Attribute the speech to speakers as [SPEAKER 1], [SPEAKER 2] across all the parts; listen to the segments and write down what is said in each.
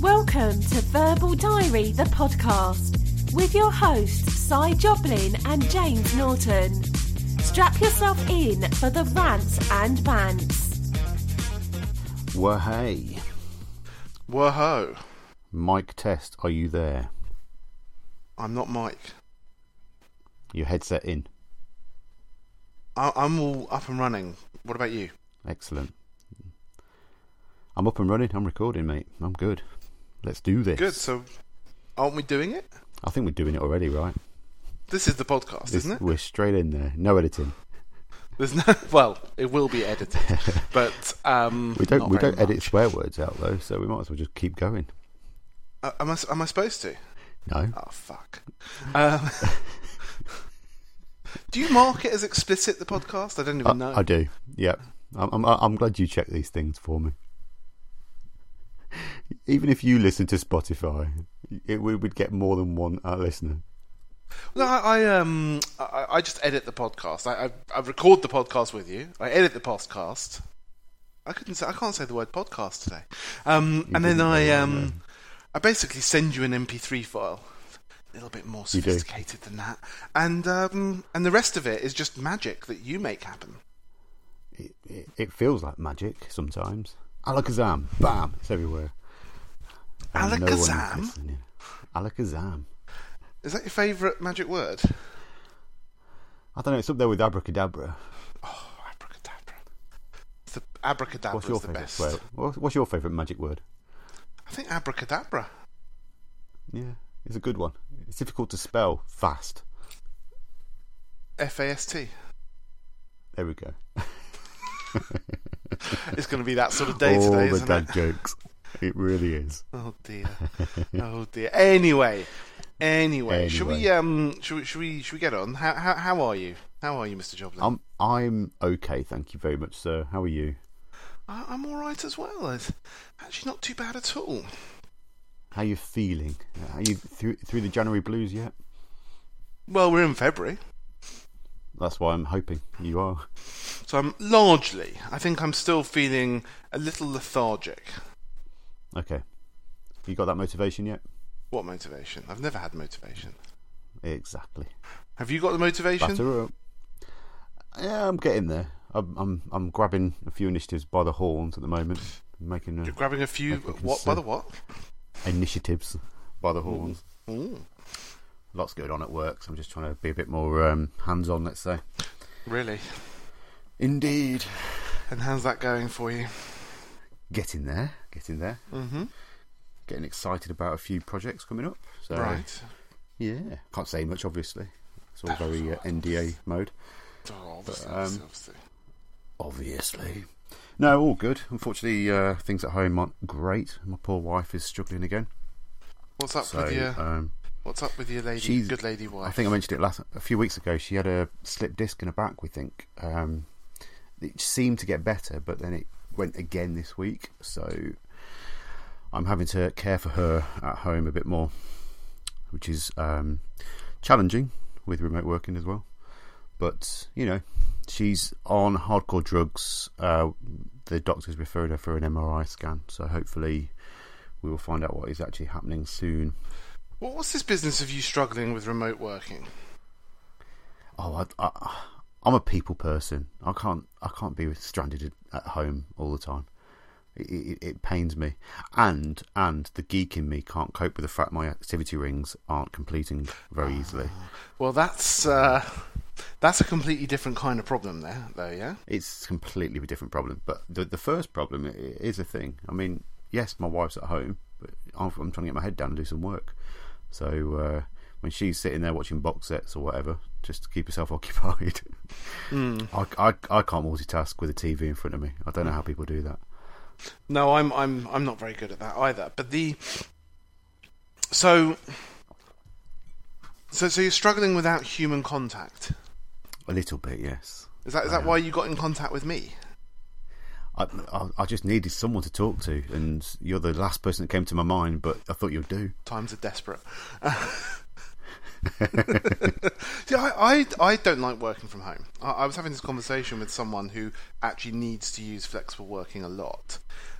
[SPEAKER 1] Welcome to Verbal Diary, the podcast, with your hosts, Si Joblin and James Norton. Strap yourself in for the rants and bants.
[SPEAKER 2] Well, hey.
[SPEAKER 3] Whoa,
[SPEAKER 2] Mic test, are you there?
[SPEAKER 3] I'm not Mike.
[SPEAKER 2] Your headset in.
[SPEAKER 3] I- I'm all up and running. What about you?
[SPEAKER 2] Excellent. I'm up and running. I'm recording, mate. I'm good. Let's do this.
[SPEAKER 3] Good. So, aren't we doing it?
[SPEAKER 2] I think we're doing it already, right?
[SPEAKER 3] This is the podcast,
[SPEAKER 2] This-
[SPEAKER 3] isn't it?
[SPEAKER 2] We're straight in there. No editing.
[SPEAKER 3] There's no. Well, it will be edited, but um,
[SPEAKER 2] We don't. We don't edit swear words out though, so we might as well just keep going.
[SPEAKER 3] Uh, am I? Am I supposed to?
[SPEAKER 2] No.
[SPEAKER 3] Oh fuck. Um, do you mark it as explicit? The podcast? I don't even know.
[SPEAKER 2] I, I do. Yeah. I'm, I'm. I'm glad you check these things for me. Even if you listen to Spotify, it we would get more than one uh, listener.
[SPEAKER 3] No, I, I um, I, I just edit the podcast. I, I, I record the podcast with you. I edit the podcast. I couldn't say. I can't say the word podcast today. Um, and then I um. I basically send you an MP3 file, a little bit more sophisticated than that, and um, and the rest of it is just magic that you make happen.
[SPEAKER 2] It, it, it feels like magic sometimes. Alakazam, bam, it's everywhere. And no
[SPEAKER 3] Alakazam?
[SPEAKER 2] Alakazam.
[SPEAKER 3] Is that your favourite magic word?
[SPEAKER 2] I don't know. It's up there with abracadabra.
[SPEAKER 3] Oh, abracadabra. The abracadabra
[SPEAKER 2] What's your
[SPEAKER 3] is the best.
[SPEAKER 2] swear? What's your favourite magic word?
[SPEAKER 3] I think abracadabra.
[SPEAKER 2] Yeah, it's a good one. It's difficult to spell fast.
[SPEAKER 3] F A S T.
[SPEAKER 2] There we go.
[SPEAKER 3] It's going to be that sort of day
[SPEAKER 2] All
[SPEAKER 3] today,
[SPEAKER 2] the
[SPEAKER 3] isn't
[SPEAKER 2] dad
[SPEAKER 3] it?
[SPEAKER 2] jokes. It really is.
[SPEAKER 3] Oh dear. oh dear. Anyway, anyway, should we um, should we should we should we get on? How how, how are you? How are you, Mr. Joblin?
[SPEAKER 2] I'm I'm okay, thank you very much, sir. How are you?
[SPEAKER 3] I, I'm all right as well. It's actually not too bad at all.
[SPEAKER 2] How are you feeling? Are you through through the January blues yet?
[SPEAKER 3] Well, we're in February,
[SPEAKER 2] That's why I'm hoping you are.
[SPEAKER 3] so I'm largely. I think I'm still feeling a little lethargic.
[SPEAKER 2] Okay. You got that motivation yet?
[SPEAKER 3] What motivation? I've never had motivation.
[SPEAKER 2] Exactly.
[SPEAKER 3] Have you got the motivation?
[SPEAKER 2] Batter up. Yeah, I'm getting there. I'm, I'm I'm grabbing a few initiatives by the horns at the moment, making
[SPEAKER 3] You're
[SPEAKER 2] uh,
[SPEAKER 3] grabbing a few. What by the what?
[SPEAKER 2] initiatives by the horns.
[SPEAKER 3] Ooh,
[SPEAKER 2] Lots going on at work, so I'm just trying to be a bit more um, hands-on. Let's say.
[SPEAKER 3] really?
[SPEAKER 2] Indeed.
[SPEAKER 3] And how's that going for you?
[SPEAKER 2] Getting there, getting there.
[SPEAKER 3] Mm-hmm.
[SPEAKER 2] Getting excited about a few projects coming up. So
[SPEAKER 3] Right.
[SPEAKER 2] yeah, can't say much. Obviously, it's all very uh, NDA mode.
[SPEAKER 3] Oh, obviously,
[SPEAKER 2] um,
[SPEAKER 3] obviously.
[SPEAKER 2] Obviously. No, all good. Unfortunately, uh, things at home aren't great. My poor wife is struggling again.
[SPEAKER 3] What's up
[SPEAKER 2] So,
[SPEAKER 3] with your
[SPEAKER 2] um,
[SPEAKER 3] What's up with your lady,
[SPEAKER 2] she's-
[SPEAKER 3] good lady wife?
[SPEAKER 2] I think I mentioned it last a few weeks ago. She had a slip disc in her back. We think um, it seemed to get better, but then it went again this week. So I'm having to care for her at home a bit more, which is um, challenging with remote working as well. But you know, she's on hardcore drugs. Uh, the doctor's referred her for an MRI scan, so hopefully we will find out what is actually happening soon.
[SPEAKER 3] What, what's this business of you struggling with remote working?
[SPEAKER 2] Oh, I, I, I'm a people person. I can't. I can't be stranded at home all the time. It, it, it pains me, and and the geek in me can't cope with the fact my activity rings aren't completing very easily.
[SPEAKER 3] Well, that's uh, that's a completely different kind of problem there, though. Yeah.
[SPEAKER 2] It's completely a different problem. But the the first problem is a thing. I mean, yes, my wife's at home, but I'm, I'm trying to get my head down and do some work. So uh, when she's sitting there watching box sets or whatever, just to keep yourself occupied, hmm. I, I I can't multitask with a TV in front of me. I don't know how people do that.
[SPEAKER 3] No, I'm I'm I'm not very good at that either. But the so so so you're struggling without human contact.
[SPEAKER 2] A little bit, yes.
[SPEAKER 3] Is that is that why you got in contact with me?
[SPEAKER 2] I, I, I just needed someone to talk to, and you're the last person that came to my mind. But I thought you'd do.
[SPEAKER 3] Times are desperate. See, I, I, I don't like working from home. I, I was having this conversation with someone who actually needs to use flexible working a lot.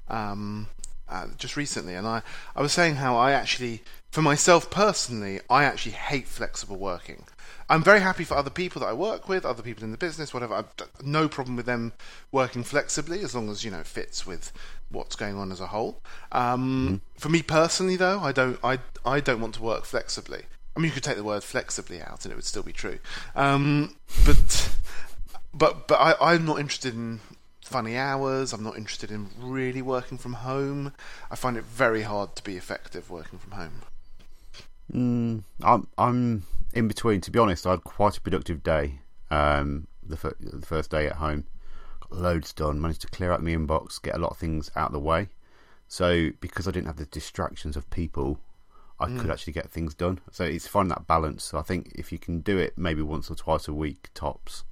[SPEAKER 3] Um, uh, just recently, and I, I was saying how I actually, for myself personally, I actually hate flexible working. I'm very happy for other people that I work with, other people in the business, whatever. I've no problem with them working flexibly as long as you know it fits with what's going on as a whole. Um, mm-hmm. For me personally, though, I don't I I don't want to work flexibly. I mean, you could take the word flexibly out, and it would still be true. Um, but but but I, I'm not interested in funny hours. I'm not interested in really working from home. I find it very hard to be effective working from home.
[SPEAKER 2] Mm, I'm I'm in between. To be honest, I had quite a productive day. Um, the, fir- the first day at home, got loads done. Managed to clear out my inbox, get a lot of things out of the way. So because I didn't have the distractions of people, I mm. could actually get things done. So it's finding that balance. So I think if you can do it maybe once or twice a week tops,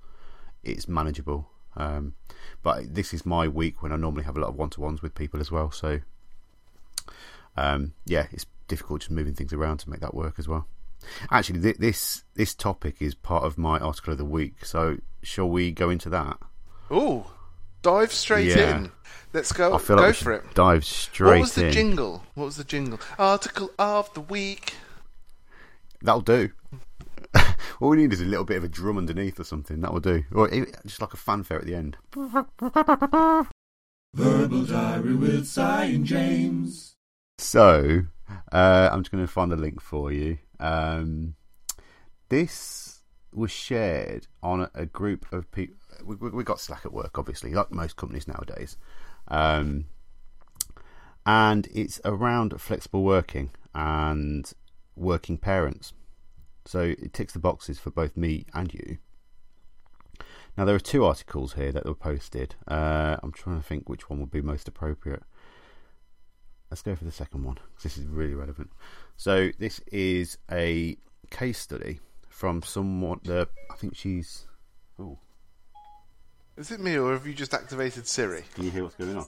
[SPEAKER 2] it's manageable. Um, but this is my week when I normally have a lot of one to ones with people as well. So um, yeah, it's difficult just moving things around to make that work as well. Actually, th- this this topic is part of my article of the week. So shall we go into that?
[SPEAKER 3] Oh, dive straight yeah. in. Let's go.
[SPEAKER 2] I feel
[SPEAKER 3] go
[SPEAKER 2] like
[SPEAKER 3] for it.
[SPEAKER 2] Dive straight. In. What
[SPEAKER 3] was the
[SPEAKER 2] in.
[SPEAKER 3] jingle? What was the jingle? Article of the week.
[SPEAKER 2] That'll do. All we need is a little bit of a drum underneath or something. That will do. Or just like a fanfare at the end. Verbal Diary with Si and James. So, uh, I'm just going to find the link for you. Um, this was shared on a group of people. We, we, got Slack at work, obviously, like most companies nowadays. Um, and it's around flexible working and working parents. So it ticks the boxes for both me and you. Now, there are two articles here that were posted. Uh, I'm trying to think which one would be most appropriate. Let's go for the second one because this is really relevant. So, this is a case study from someone. The I think she's. Oh,
[SPEAKER 3] is it me or have you just activated Siri?
[SPEAKER 2] Can you hear what's going on?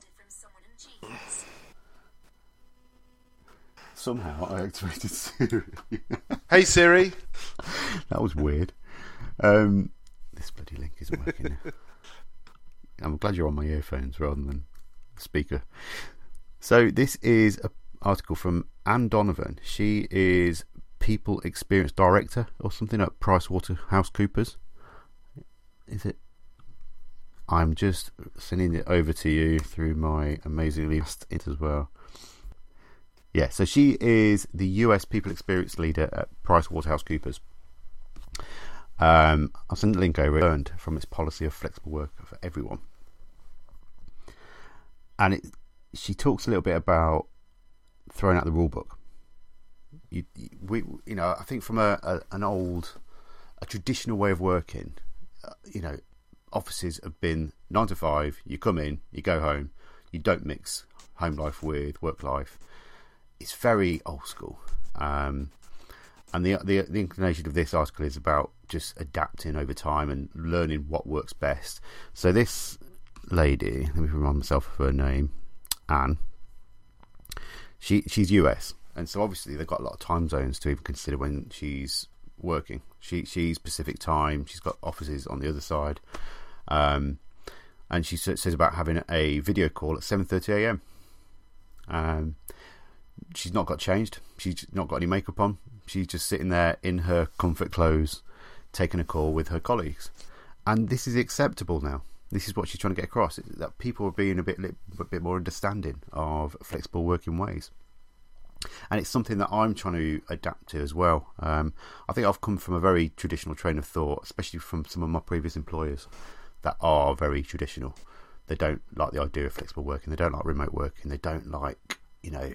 [SPEAKER 2] Somehow I activated Siri.
[SPEAKER 3] hey Siri.
[SPEAKER 2] that was weird. Um, this bloody link isn't working. I'm glad you're on my earphones rather than the speaker. So this is an article from Anne Donovan. She is People Experience Director or something at PricewaterhouseCoopers. Is it? I'm just sending it over to you through my amazingly fast it as well. Yeah, so she is the US People Experience Leader at PricewaterhouseCoopers. Um, I'll send the link over. Learned from its policy of flexible work for everyone, and it, she talks a little bit about throwing out the rule book. You, we, you know, I think from a, a an old, a traditional way of working, uh, you know, offices have been nine to five. You come in, you go home. You don't mix home life with work life it's very old school. Um, and the, the the inclination of this article is about just adapting over time and learning what works best. So this lady, let me remind myself of her name, Anne. She she's US, and so obviously they've got a lot of time zones to even consider when she's working. She she's Pacific time. She's got offices on the other side, um, and she says about having a video call at seven thirty a.m. Um, she's not got changed. She's not got any makeup on. She's just sitting there in her comfort clothes, taking a call with her colleagues. And this is acceptable now. This is what she's trying to get across: that people are being a bit, a bit more understanding of flexible working ways. And it's something that I'm trying to adapt to as well. Um, I think I've come from a very traditional train of thought, especially from some of my previous employers that are very traditional. They don't like the idea of flexible working. They don't like remote working. They don't like, you know,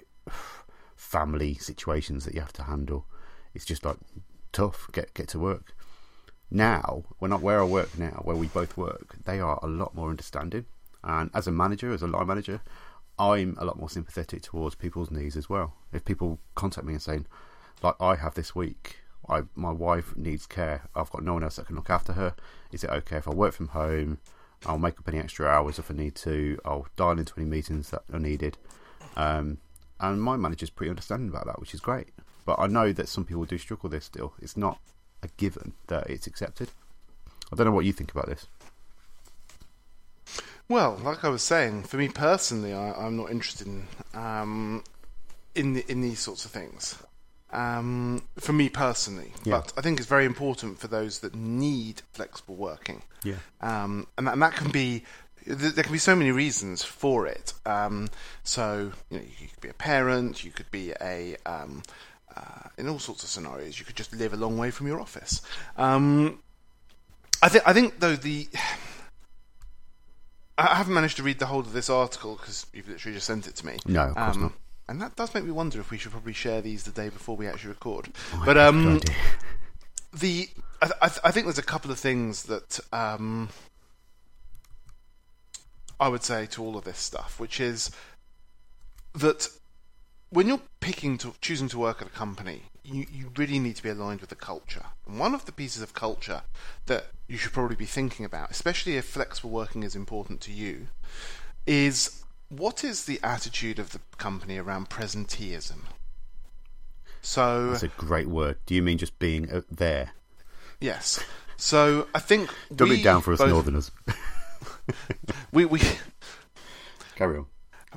[SPEAKER 2] family situations that you have to handle. It's just like tough. Get get to work. Now, when I, where I work now, where we both work, they are a lot more understanding. And as a manager, as a line manager, I'm a lot more sympathetic towards people's needs as well. If people contact me and saying, like I have this week, I my wife needs care. I've got no one else that can look after her. Is it okay if I work from home? I'll make up any extra hours if I need to. I'll dial into any meetings that are needed. Um, and my manager's pretty understanding about that, which is great. But I know that some people do struggle with this still. It's not a given that it's accepted. I don't know what you think about this.
[SPEAKER 3] Well, like I was saying, for me personally, I, I'm not interested in um, in the, in these sorts of things. Um, for me personally,
[SPEAKER 2] Yeah.
[SPEAKER 3] but I think it's very important for those that need flexible working.
[SPEAKER 2] Yeah.
[SPEAKER 3] um, and, that, and that can be there can be so many reasons for it. Um, so you know, you could be a parent, you could be a um, uh, in all sorts of scenarios. You could just live a long way from your office. Um, I think I think though the I haven't managed to read the whole of this article because you've literally just sent it to me.
[SPEAKER 2] No, of course not.
[SPEAKER 3] And that does make me wonder if we should probably share these the day before we actually record.
[SPEAKER 2] Oh,
[SPEAKER 3] but um, the I, th- I think there's a couple of things that um, I would say to all of this stuff, which is that when you're picking to choosing to work at a company, you, you really need to be aligned with the culture. And one of the pieces of culture that you should probably be thinking about, especially if flexible working is important to you, is what is the attitude of the company around presenteeism? So
[SPEAKER 2] That's a great word. Do you mean just being uh, there?
[SPEAKER 3] Yes. So I think we
[SPEAKER 2] it down for us
[SPEAKER 3] both-
[SPEAKER 2] Northerners.
[SPEAKER 3] We we
[SPEAKER 2] Carry on.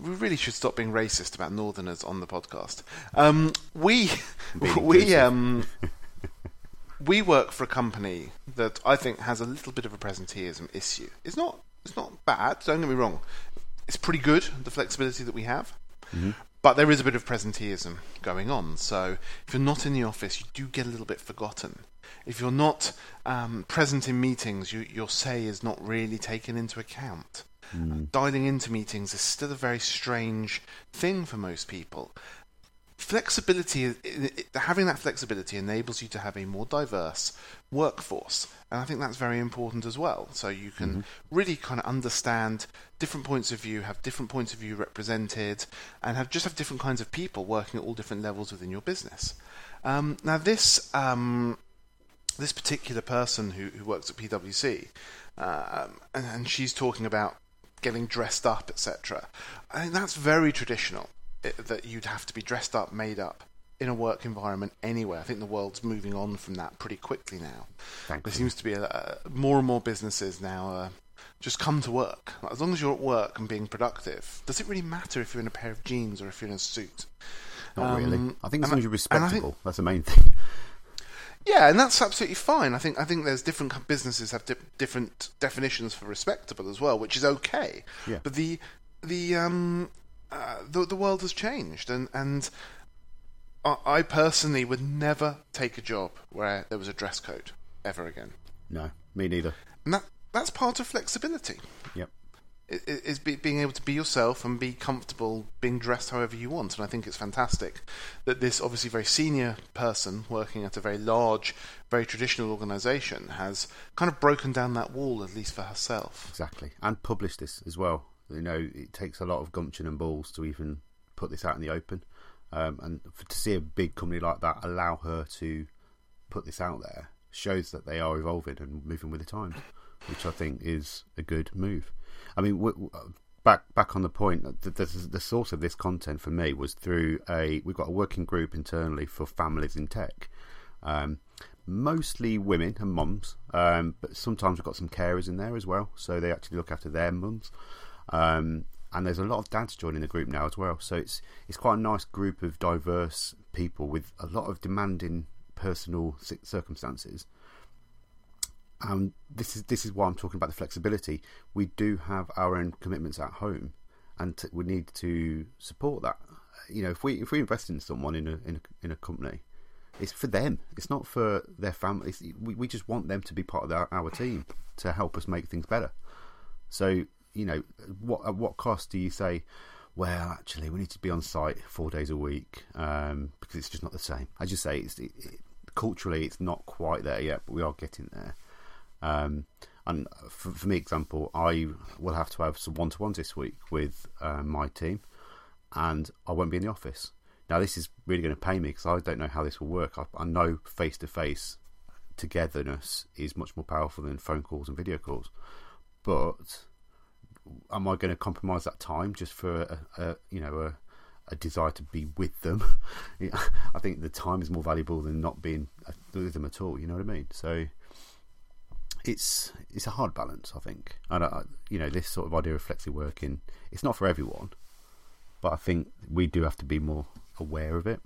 [SPEAKER 3] we really should stop being racist about Northerners on the podcast. Um, we we um we work for a company that I think has a little bit of a presenteeism issue. It's not it's not bad. Don't get me wrong. It's pretty good the flexibility that we have. But there is a bit of presenteeism going on. So if you're not in the office, you do get a little bit forgotten. If you're not um, present in meetings, you, your say is not really taken into account. Dialing into meetings is still a very strange thing for most people. Flexibility, having that flexibility enables you to have a more diverse workforce, and I think that's very important as well. So you can really kind of understand different points of view, have different points of view represented, and have just have different kinds of people working at all different levels within your business. Um, now, this um, this particular person who, who works at PwC, um, and, and she's talking about getting dressed up, etc. I think that's very traditional. It, that you'd have to be dressed up, made up in a work environment anywhere. I think the world's moving on from that pretty quickly now. There
[SPEAKER 2] Thankfully.
[SPEAKER 3] seems to be a, a, more and more businesses now. Uh, just come to work. As long as you're at work and being productive, does it really matter if you're in a pair of jeans or if you're in a suit?
[SPEAKER 2] Not really.
[SPEAKER 3] Um,
[SPEAKER 2] I think as long as you're
[SPEAKER 3] I think-
[SPEAKER 2] respectable, that's the main thing.
[SPEAKER 3] Yeah, and that's absolutely fine. I think I think there's different businesses have di- different definitions for respectable as well, which is okay.
[SPEAKER 2] Yeah.
[SPEAKER 3] But the the um uh, the the world has changed, and and I, I personally would never take a job where there was a dress code ever again,
[SPEAKER 2] No, me neither.
[SPEAKER 3] and that that's part of flexibility.
[SPEAKER 2] Yep.
[SPEAKER 3] i- i- is be, being able to be yourself and be comfortable being dressed however you want. And I think it's fantastic that this obviously very senior person working at a very large, very traditional organisation has kind of broken down that wall, at least for herself.
[SPEAKER 2] Exactly, and published this as well. You know, it takes a lot of gumption and balls to even put this out in the open, um, and for, to see a big company like that allow her to put this out there shows that they are evolving and moving with the times, which I think is a good move. I mean, w- w- back back on the point, the, the, the source of this content for me was through a we've got a working group internally for families in tech. Um, mostly women and mums, um, but sometimes we've got some carers in there as well, so they actually look after their mums. Um, and there's a lot of dads joining the group now as well, so it's it's quite a nice group of diverse people with a lot of demanding personal circumstances. And this is this is why I'm talking about the flexibility. We do have our own commitments at home, and t- we need to support that. You know, if we if we invest in someone in a in a, in a company, it's for them. It's not for their families. We we just want them to be part of our, our team to help us make things better. So you know, what at what cost do you say? Well, actually, we need to be on site four days a week um, because it's just not the same. As you say, it's, it, it, culturally it's not quite there yet, but we are getting there. Um, and for, for me, example, I will have to have some one to ones this week with uh, my team, and I won't be in the office. Now, this is really going to pay me because I don't know how this will work. I, I know face to face togetherness is much more powerful than phone calls and video calls, but am I going to compromise that time just for a, a you know a, a desire to be with them? I think the time is more valuable than not being uh, with them at all. You know what I mean? So it's it's a hard balance, I think. And I, you know, this sort of idea of flexi working, it's not for everyone, but I think we do have to be more aware of it.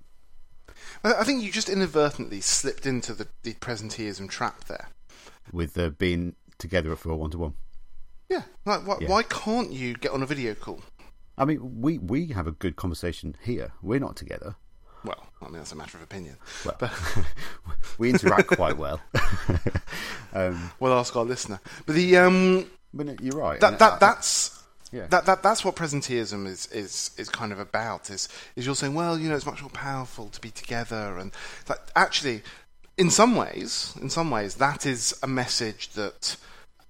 [SPEAKER 3] I I think you just inadvertently slipped into the, the presenteeism trap there.
[SPEAKER 2] with uh, being together for a one to one.
[SPEAKER 3] Yeah, like why,
[SPEAKER 2] Yeah.
[SPEAKER 3] why can't you get on a video call?
[SPEAKER 2] I mean, we we have a good conversation here. We're not together.
[SPEAKER 3] Well, I mean that's a matter of opinion.
[SPEAKER 2] Well,
[SPEAKER 3] But
[SPEAKER 2] we interact quite well. um,
[SPEAKER 3] we'll ask our listener. But the um,
[SPEAKER 2] but you're right.
[SPEAKER 3] that that that's
[SPEAKER 2] yeah.
[SPEAKER 3] that, that that's what presenteeism is, is is kind of about. Is is you're saying, well, you know, it's much more powerful to be together, and that actually, in some ways, in some ways, that is a message that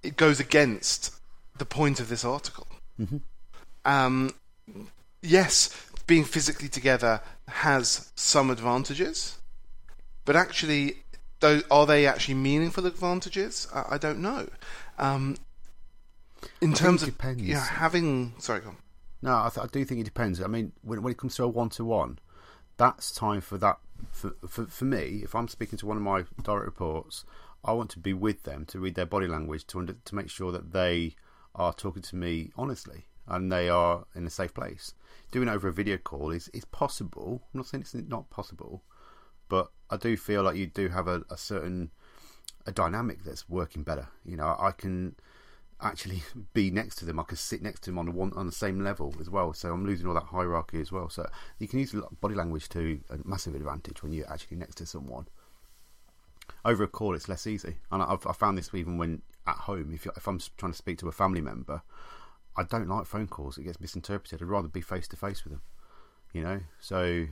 [SPEAKER 3] it goes against the point of this article. Um, yes, being physically together has some advantages, but actually, tho- are they actually meaningful advantages? I, I don't know. Um, in
[SPEAKER 2] think
[SPEAKER 3] terms of
[SPEAKER 2] depends.
[SPEAKER 3] you know, having sorry, go on.
[SPEAKER 2] No, I, th- I do think it depends. I mean, when, when it comes to a one to one, that's time for that. For, for for me, if I'm speaking to one of my direct reports, I want to be with them to read their body language to under, to make sure that they are talking to me honestly and they are in a safe place. Doing over a video call is is possible. I'm not saying it's not possible, but I do feel like you do have a, a certain a dynamic that's working better. You know, I can actually be next to them. I can sit next to them on the one on the same level as well. So I'm losing all that hierarchy as well. So you can use body language to a massive advantage when you're actually next to someone. Over a call, it's less easy, and I've I found this even when at home. If if I'm trying to speak to a family member, I don't like phone calls. It gets misinterpreted. I'd rather be face to face with them. You know, so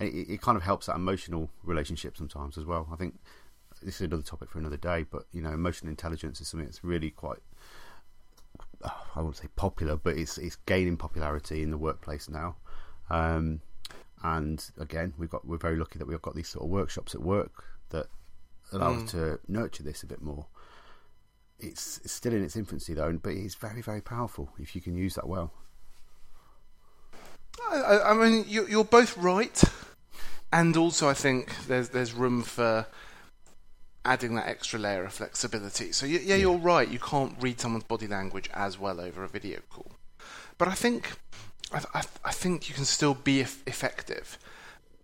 [SPEAKER 2] it, it kind of helps that emotional relationship sometimes as well. I think this is another topic for another day, but you know, emotional intelligence is something that's really quite I wouldn't say popular, but it's it's gaining popularity in the workplace now. Um, and again, we've got we're very lucky that we've got these sort of workshops at work that allow us to nurture this a bit more. It's, it's still in its infancy though, but it's very very powerful if you can use that well.
[SPEAKER 3] I, I, I mean, you, you're both right, and also I think there's there's room for adding that extra layer of flexibility. So yeah, yeah, you're right. You can't read someone's body language as well over a video call, but I think I, I, I think you can still be eff- effective.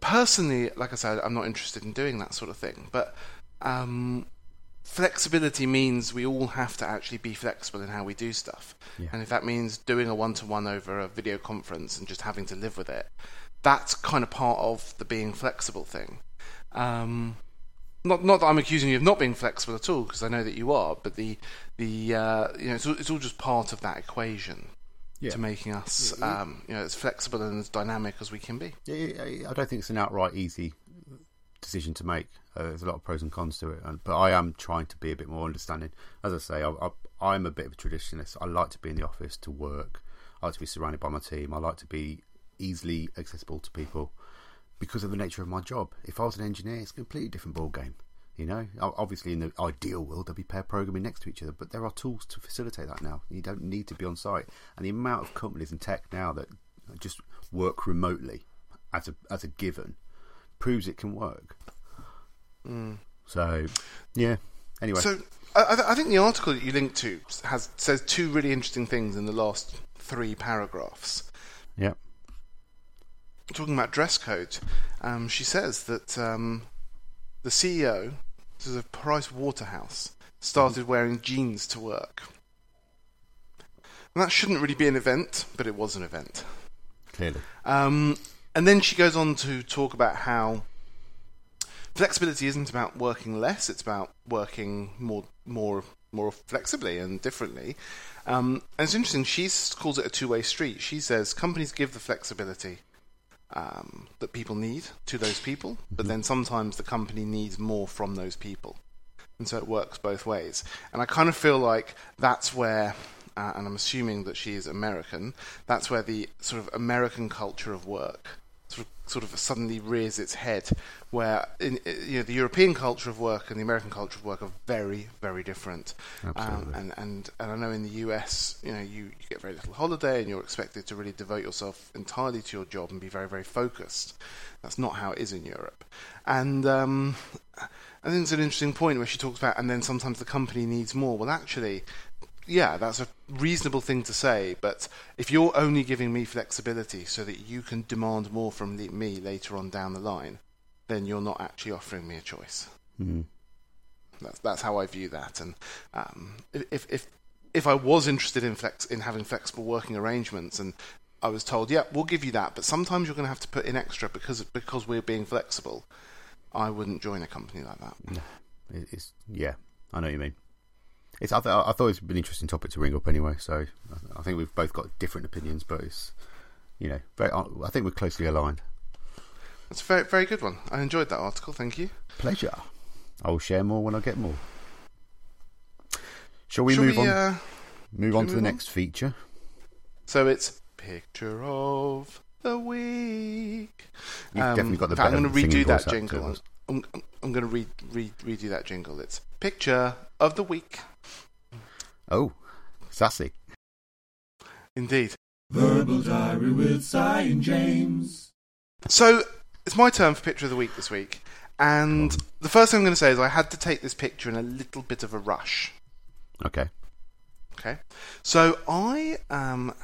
[SPEAKER 3] Personally, like I said, I'm not interested in doing that sort of thing, but. Um, flexibility means we all have to actually be flexible in how we do stuff.
[SPEAKER 2] Yeah.
[SPEAKER 3] And if that means doing a one to one over a video conference and just having to live with it, that's kind of part of the being flexible thing. Um, not not that I'm accusing you of not being flexible at all, because I know that you are. But the the uh, you know it's all, it's all just part of that equation
[SPEAKER 2] Yeah.
[SPEAKER 3] to making us um, you know as flexible and as dynamic as we can be.
[SPEAKER 2] I don't think it's an outright easy decision to make. Uh, there's a lot of pros and cons to it, and, but I am trying to be a bit more understanding. As I say, I, I'm a bit of a traditionalist. I like to be in the office to work. I like to be surrounded by my team. I like to be easily accessible to people because of the nature of my job. If I was an engineer, it's a completely different ball game. You know, obviously in the ideal world, they'll be pair programming next to each other, but there are tools to facilitate that now. You don't need to be on site, and the amount of companies and tech now that just work remotely as a as a given proves it can work. So, yeah. Anyway,
[SPEAKER 3] So I, I- I think the article that you linked to has says two really interesting things in the last three paragraphs.
[SPEAKER 2] yeah,
[SPEAKER 3] talking about dress code, um, she says that um, the CEO, this is of Price Waterhouse, started wearing jeans to work. And that shouldn't really be an event, but it was an event.
[SPEAKER 2] clearly.
[SPEAKER 3] Um, and then she goes on to talk about how flexibility isn't about working less; it's about working more, more, more flexibly and differently. Um, and it's interesting. She calls it a two-way street. She says companies give the flexibility um, that people need to those people, but then sometimes the company needs more from those people, and so it works both ways. And I kind of feel like that's where, uh, and I'm assuming that she is American. That's where the sort of American culture of work sort of, sort of suddenly rears its head, where in, you know the European culture of work and the American culture of work are very, very different. Um, and, and and I know in the US, you know, you, you get very little holiday, and you're expected to really devote yourself entirely to your job and be very, very focused. That's not how it is in Europe, and um, I think it's an interesting point where she talks about, and then sometimes the company needs more. Well, actually, yeah, that's a reasonable thing to say. But if you're only giving me flexibility so that you can demand more from the, me later on down the line, then you're not actually offering me a choice.
[SPEAKER 2] Mm.
[SPEAKER 3] That's that's how I view that. And um, if if if I was interested in flex in having flexible working arrangements and I was told, yeah, we'll give you that, but sometimes you're going to have to put in extra because because we're being flexible. I wouldn't join a company like that.
[SPEAKER 2] It's yeah, I know what you mean. It's I, th- I thought it's been an interesting topic to ring up anyway. So I think we've both got different opinions, but it's you know, very, I think we're closely aligned.
[SPEAKER 3] That's a very very good one. I enjoyed that article. Thank you.
[SPEAKER 2] Pleasure. I'll share more when I get more. Shall we
[SPEAKER 3] Shall
[SPEAKER 2] move
[SPEAKER 3] we,
[SPEAKER 2] on?
[SPEAKER 3] uh,
[SPEAKER 2] move on to the
[SPEAKER 3] move on?
[SPEAKER 2] next feature.
[SPEAKER 3] So it's picture of the week.
[SPEAKER 2] You've definitely got the
[SPEAKER 3] fact, I'm going to redo that jingle. I'm, I'm, I'm going to re, re, redo that jingle. It's picture of the week.
[SPEAKER 2] Oh, sassy.
[SPEAKER 3] Indeed.
[SPEAKER 4] Verbal Diary with Si and James.
[SPEAKER 3] So it's my turn for picture of the week this week, and the first thing I'm going to say is I had to take this picture in a little bit of a rush.
[SPEAKER 2] Okay.
[SPEAKER 3] Okay, so I um,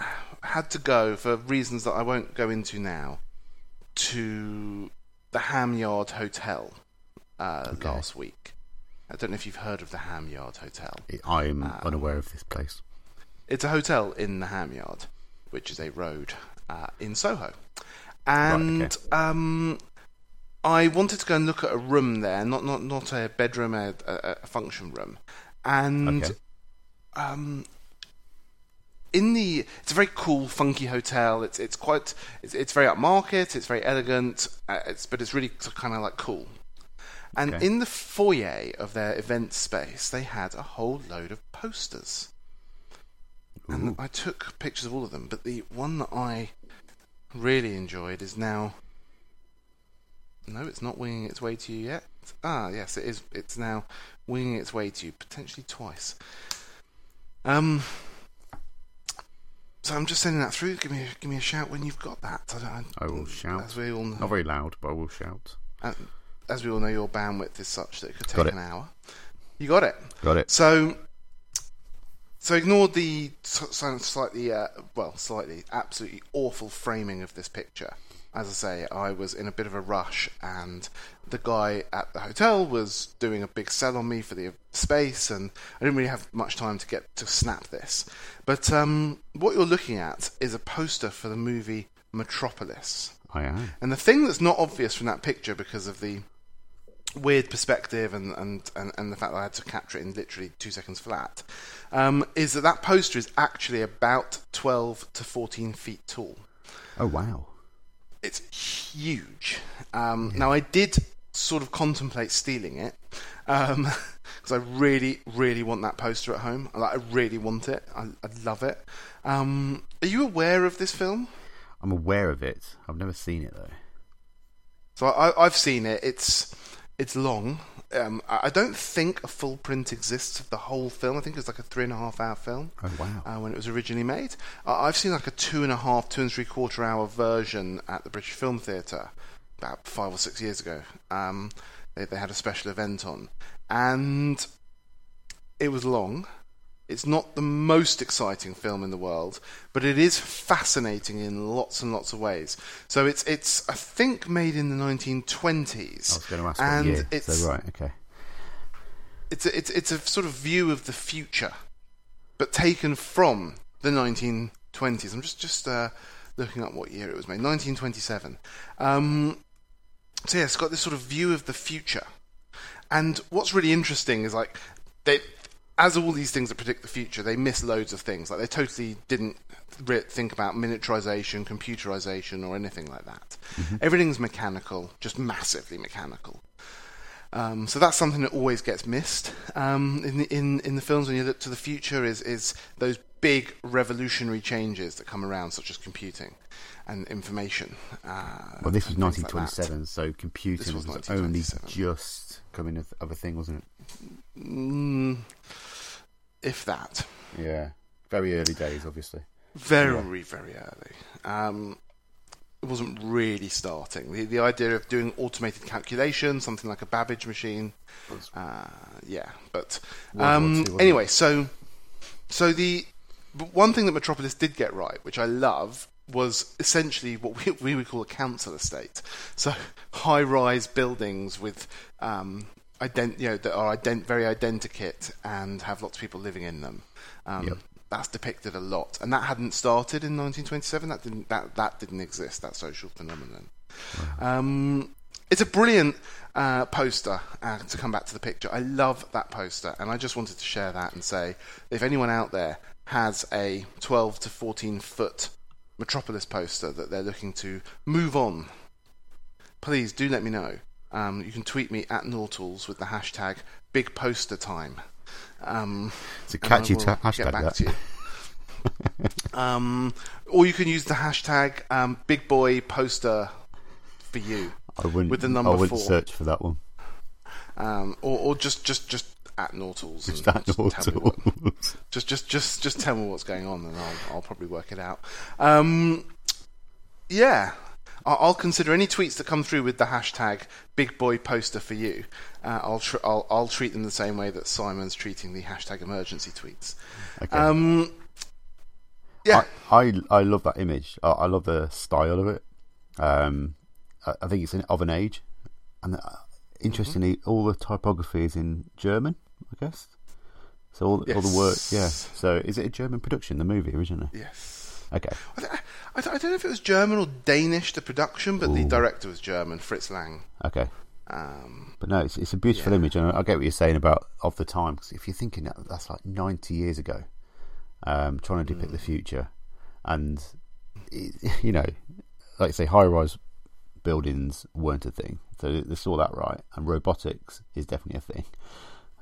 [SPEAKER 3] had to go for reasons that I won't go into now to the Ham Yard Hotel uh,
[SPEAKER 2] Okay.
[SPEAKER 3] last week. I don't know if you've heard of the Ham Yard Hotel.
[SPEAKER 2] I'm
[SPEAKER 3] Ah.
[SPEAKER 2] unaware of this place.
[SPEAKER 3] It's a hotel in the Ham Yard, which is a road uh, in Soho. And
[SPEAKER 2] okay.
[SPEAKER 3] um, I wanted to go and look at a room there, not not not a bedroom, a, a, a function room. And
[SPEAKER 2] Okay.
[SPEAKER 3] um, in the it's a very cool, funky hotel. It's it's quite it's, it's very upmarket. It's very elegant. Uh, it's but it's really kind of like cool. And
[SPEAKER 2] Okay.
[SPEAKER 3] in the foyer of their event space, they had a whole load of posters. And I took pictures of all of them, but the one that I really enjoyed is now. No, it's not winging its way to you yet. Ah, yes, it is. It's now winging its way to you, potentially twice. Um. So I'm just sending that through. Give me, a, give me a shout when you've got that. I, don't,
[SPEAKER 2] I will shout.
[SPEAKER 3] As we all know,
[SPEAKER 2] Not very loud, but I will shout.
[SPEAKER 3] uh, as we all know, your bandwidth is such that it could take
[SPEAKER 2] it.
[SPEAKER 3] an hour. You got it.
[SPEAKER 2] Got it.
[SPEAKER 3] So, so ignore the slightly, uh, well, slightly, absolutely awful framing of this picture. As I say, I was in a bit of a rush, and the guy at the hotel was doing a big sell on me for the space, and I didn't really have much time to get to snap this. But um, what you're looking at is a poster for the movie Metropolis.
[SPEAKER 2] I am.
[SPEAKER 3] And the thing that's not obvious from that picture because of the weird perspective and, and, and, and the fact that I had to capture it in literally two seconds flat um, is that that poster is actually about 12 to 14 feet tall.
[SPEAKER 2] Oh wow.
[SPEAKER 3] It's huge. Um, Now, I did sort of contemplate stealing it because I really, really want that poster at home. Like, I really want it. I, I love it. Um, are you aware of this film?
[SPEAKER 2] I'm aware of it. I've never seen it though.
[SPEAKER 3] So I, I've seen it. It's it's long. Um, I don't think a full print exists of the whole film. I think it's like a three and a half hour film
[SPEAKER 2] Oh wow.
[SPEAKER 3] uh, when it was originally made. Uh, I've seen like a two and a half, two and three quarter hour version at the British Film Theatre about five or six years ago. Um, they, they had a special event on, and it was long. It's not the most exciting film in the world, but it is fascinating in lots and lots of ways. So it's it's I think made in the 1920s,
[SPEAKER 2] I was going to ask
[SPEAKER 3] and
[SPEAKER 2] year.
[SPEAKER 3] it's
[SPEAKER 2] So right, okay.
[SPEAKER 3] it's a, it's it's a sort of view of the future, but taken from the 1920s. I'm just just uh, looking up what year it was made. 1927. Um, so yeah, it's got this sort of view of the future. And what's really interesting is like they, as all these things that predict the future, they miss loads of things. Like they totally didn't think about miniaturization, computerization, or anything like that. Everything's mechanical, just massively mechanical. Um, so that's something that always gets missed um, in, the, in in the films when you look to the future. Is is those big revolutionary changes that come around, such as computing and information. Uh,
[SPEAKER 2] Well, this was
[SPEAKER 3] and things like
[SPEAKER 2] 1927, so computing
[SPEAKER 3] was
[SPEAKER 2] was, only just coming of, of a thing, wasn't it?
[SPEAKER 3] Mm, if that.
[SPEAKER 2] Yeah. Very early days, obviously.
[SPEAKER 3] Very, very early. Um, it wasn't really starting. The, the idea of doing automated calculation, something like a Babbage machine, uh, yeah. But um,
[SPEAKER 2] wasn't
[SPEAKER 3] anyway, so so the but one thing that Metropolis did get right, which I love, was essentially what we, we would call a council estate. So high-rise buildings with um, ident- you know, that are ident- very identikit and have lots of people living in them. Um,
[SPEAKER 2] Yep.
[SPEAKER 3] That's depicted a lot, and that hadn't started in 1927. That didn't that that didn't exist. That social phenomenon. Um, it's a brilliant uh, poster. Uh, to come back to the picture, I love that poster, and I just wanted to share that and say, if anyone out there has a 12 to 14 foot Metropolis poster that they're looking to move on, please do let me know. Um, you can tweet me at Nautals with the hashtag Big Poster Time. Um,
[SPEAKER 2] It's a catchy ta- hashtag,
[SPEAKER 3] Get back
[SPEAKER 2] that.
[SPEAKER 3] to you. um, or you can use the hashtag um, Big Boy Poster for you,
[SPEAKER 2] I wouldn't.
[SPEAKER 3] with the number
[SPEAKER 2] I wouldn't
[SPEAKER 3] four.
[SPEAKER 2] search for that one.
[SPEAKER 3] um, or, or just just just at Nautals.
[SPEAKER 2] Just
[SPEAKER 3] and
[SPEAKER 2] that
[SPEAKER 3] just tell me what- just just just just tell me what's going on, and I'll I'll probably work it out. Um, yeah, I'll, consider any tweets that come through with the hashtag Big Boy Poster for you. Uh, I'll, tr- I'll I'll treat them the same way that Simon's treating the hashtag emergency tweets.
[SPEAKER 2] Okay.
[SPEAKER 3] Um, yeah,
[SPEAKER 2] I, I I love that image. I, I love the style of it. Um, I, I think it's in, of an age, and uh, interestingly, all the typography is in German. I guess. So all, all the work, yeah.
[SPEAKER 3] Yes.
[SPEAKER 2] So is it a German production? The movie originally.
[SPEAKER 3] yes.
[SPEAKER 2] Okay.
[SPEAKER 3] I, th- I, th- I don't know if it was German or Danish the production, but the director was German, Fritz Lang.
[SPEAKER 2] Okay.
[SPEAKER 3] Um,
[SPEAKER 2] But no, it's it's a beautiful
[SPEAKER 3] Yeah.
[SPEAKER 2] image, and I, I get what you're saying about of the time. Because if you're thinking that that's like 90 years ago, um, trying to depict the future, and it, you know, like I say, high-rise buildings weren't a thing, so they saw that right, and robotics is definitely a thing.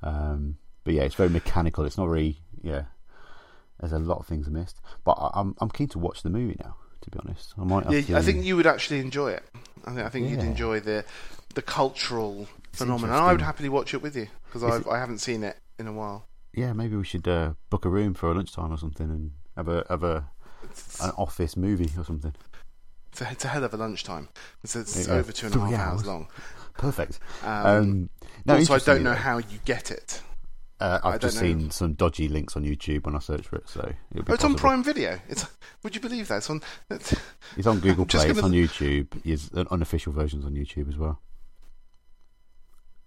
[SPEAKER 2] Um, but yeah, it's very mechanical. It's not very yeah. There's a lot of things missed, but I, I'm I'm keen to watch the movie now. To be honest, I might.
[SPEAKER 3] Yeah,
[SPEAKER 2] to,
[SPEAKER 3] I think you would actually enjoy it. I think, I think you'd enjoy the the cultural
[SPEAKER 2] It's
[SPEAKER 3] phenomenon. I would happily watch it with you because I I haven't seen it in a while.
[SPEAKER 2] yeah, maybe we should uh, book a room for a lunchtime or something and have a have a
[SPEAKER 3] It's,
[SPEAKER 2] an office movie or something.
[SPEAKER 3] it's, a, it's a hell of a lunchtime. It's, it's
[SPEAKER 2] Yeah,
[SPEAKER 3] over two and a half hours
[SPEAKER 2] hours.
[SPEAKER 3] long.
[SPEAKER 2] Perfect.
[SPEAKER 3] Um,
[SPEAKER 2] Um, no,
[SPEAKER 3] also, I don't know how you get it.
[SPEAKER 2] Uh, I've just
[SPEAKER 3] know.
[SPEAKER 2] seen some dodgy links on YouTube when I search for it, so it'll be
[SPEAKER 3] Oh, it's on. Prime Video. It's would you believe that? It's on. It's,
[SPEAKER 2] It's on Google Play. It's on YouTube. It's an unofficial versions on YouTube as well.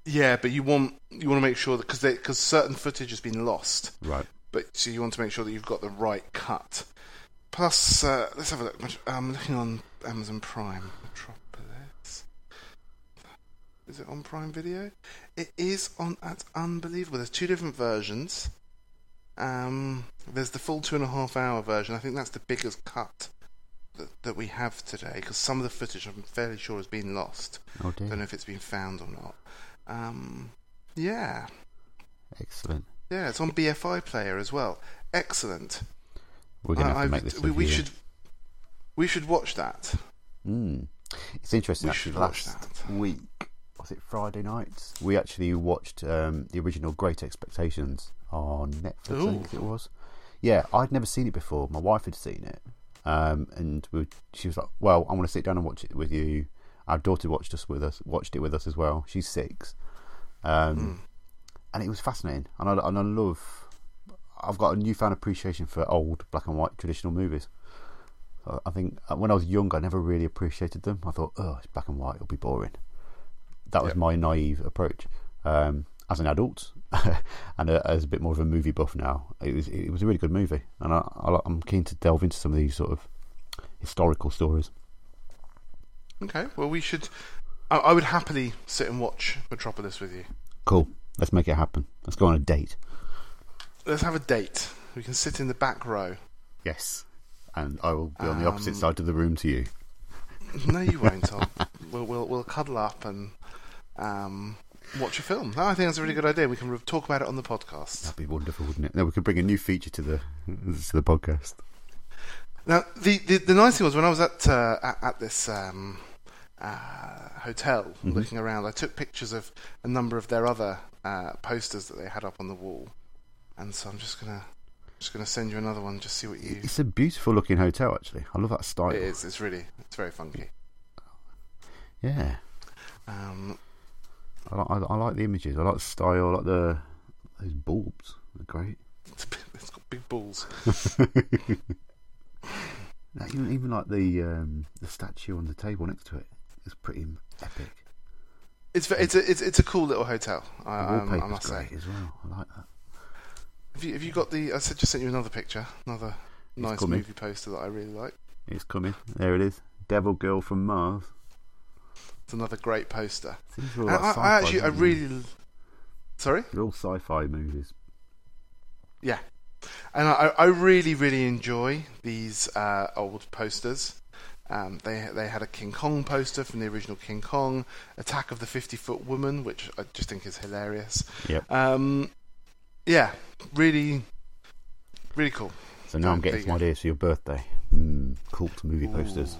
[SPEAKER 3] yeah, but you want you want to make sure that because because certain footage has been lost.
[SPEAKER 2] Right.
[SPEAKER 3] but so you want to make sure that you've got the right cut. Plus, uh, let's have a look. I'm looking on Amazon Prime. Metropolis. Is it on Prime Video? It is on. That's unbelievable. There's two different versions. Um, there's the full two and a half hour version. I think that's the biggest cut that, that we have today because some of the footage I'm fairly sure has been lost.
[SPEAKER 2] Oh
[SPEAKER 3] Don't know if it's been found or not. Um, yeah,
[SPEAKER 2] Excellent.
[SPEAKER 3] yeah, it's on BFI Player as well. Excellent.
[SPEAKER 2] We're gonna have
[SPEAKER 3] I-
[SPEAKER 2] to make this.
[SPEAKER 3] we, we should we should watch that.
[SPEAKER 2] Mm. It's interesting.
[SPEAKER 3] We
[SPEAKER 2] actually,
[SPEAKER 3] should watch that.
[SPEAKER 2] week was it Friday night? We actually watched um, the original Great Expectations on Netflix. I think it was. Yeah, I'd never seen it before. My wife had seen it, um, and we, she was like, "Well, I want to sit down and watch it with you." Our daughter watched us with us, watched it with us as well. She's six, um,
[SPEAKER 3] Mm.
[SPEAKER 2] and it was fascinating. And I, and I love. I've got a newfound appreciation for old black and white traditional movies. I- I think uh, when I was young, I never really appreciated them. I thought, oh, it's black and white, it'll be boring. That was
[SPEAKER 3] Yep.
[SPEAKER 2] my naive approach. Um, as an adult, and uh, as a bit more of a movie buff now, it was it was a really good movie, and I, I, I'm keen to delve into some of these sort of historical stories.
[SPEAKER 3] Okay, well we should. I, I would happily sit and watch Metropolis with you.
[SPEAKER 2] Cool. Let's make it happen. Let's go on a date.
[SPEAKER 3] Let's have a date. We can sit in the back row.
[SPEAKER 2] Yes. And I will be on the opposite
[SPEAKER 3] Um,
[SPEAKER 2] side of the room to you.
[SPEAKER 3] No, you won't. I'll, we'll, we'll we'll cuddle up and um, watch a film. No, I think that's a really good idea. We can re- talk about it on the podcast.
[SPEAKER 2] That'd be wonderful, wouldn't it? No, we could bring a new feature to the to the podcast.
[SPEAKER 3] Now, the, the the nice thing was when I was at uh, at, at this um, uh, hotel
[SPEAKER 2] Mhm.
[SPEAKER 3] looking around, I took pictures of a number of their other uh, posters that they had up on the wall, and so I'm just gonna Just going to send you another one. Just see what you.
[SPEAKER 2] It's a beautiful looking hotel, actually. I love that style.
[SPEAKER 3] It is. It's really. It's very funky.
[SPEAKER 2] Yeah,
[SPEAKER 3] Um,
[SPEAKER 2] I, like- I, I like the images. I like the style. I like the those bulbs. They're great.
[SPEAKER 3] it's, big- it's got big balls.
[SPEAKER 2] Even, even like the um, the statue on the table next to it is pretty epic.
[SPEAKER 3] It's it's a it's, it's a cool little hotel. I, um, I must say.
[SPEAKER 2] as well. I like that.
[SPEAKER 3] Have you have you got the? I said just sent you another picture. Another nice
[SPEAKER 2] coming.
[SPEAKER 3] movie poster that I really like.
[SPEAKER 2] It's coming. There it is. Devil Girl from Mars.
[SPEAKER 3] It's another great poster. I, I, actually I really. Sorry.
[SPEAKER 2] They're all sci-fi movies.
[SPEAKER 3] Yeah, and I, I really really enjoy these uh, old posters. Um, they they had a King Kong poster from the original King Kong, Attack of the Fifty Foot Woman, which I just think is hilarious.
[SPEAKER 2] Yep.
[SPEAKER 3] Um, yeah, really, really cool.
[SPEAKER 2] So now I'm getting some ideas for your birthday. Mm, cult movie posters.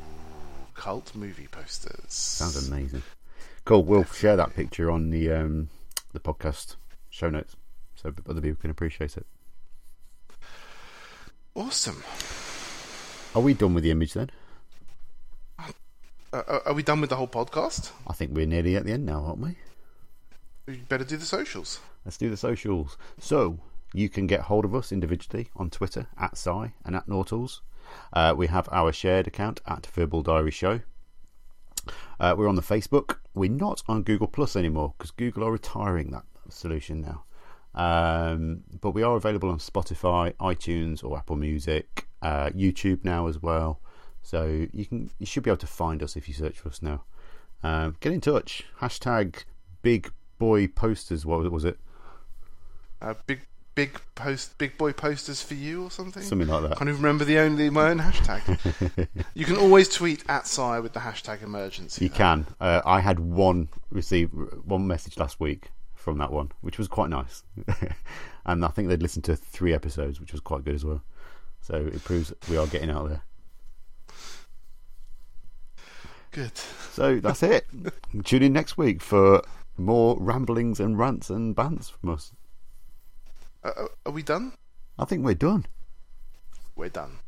[SPEAKER 3] Cult movie posters.
[SPEAKER 2] Sounds amazing. Cool. We'll share that picture on the um, the podcast show notes so other people can appreciate it.
[SPEAKER 3] Awesome.
[SPEAKER 2] Are we done with the image then?
[SPEAKER 3] Uh, are- we done with the whole podcast?
[SPEAKER 2] I think we're nearly at the end now, aren't we?
[SPEAKER 3] We better do the socials.
[SPEAKER 2] Let's do the socials. So you can get hold of us individually on Twitter at Sci and at Nautals. Uh, we have our shared account at Verbal Diary Show. Uh, we're on the Facebook. We're not on Google Plus anymore because Google are retiring that solution now. Um, but we are available on Spotify, iTunes, or Apple Music, uh, YouTube now as well. So you can you should be able to find us if you search for us now. Um, get in touch. Hashtag Big Boy Posters. What was it?
[SPEAKER 3] Uh, big big post big boy posters for you or something.
[SPEAKER 2] Something like that.
[SPEAKER 3] I Can't even remember the only my own hashtag. you can always tweet at Sire with the hashtag emergency.
[SPEAKER 2] You can. Uh, I had one receive one message last week from that one, which was quite nice, and I think they'd listened to three episodes, which was quite good as well. So it proves we are getting out there.
[SPEAKER 3] Good.
[SPEAKER 2] So that's it. Tune in next week for more ramblings and rants and bants from us.
[SPEAKER 3] Uh, uh, are we done?
[SPEAKER 2] I think we're done.
[SPEAKER 3] We're done.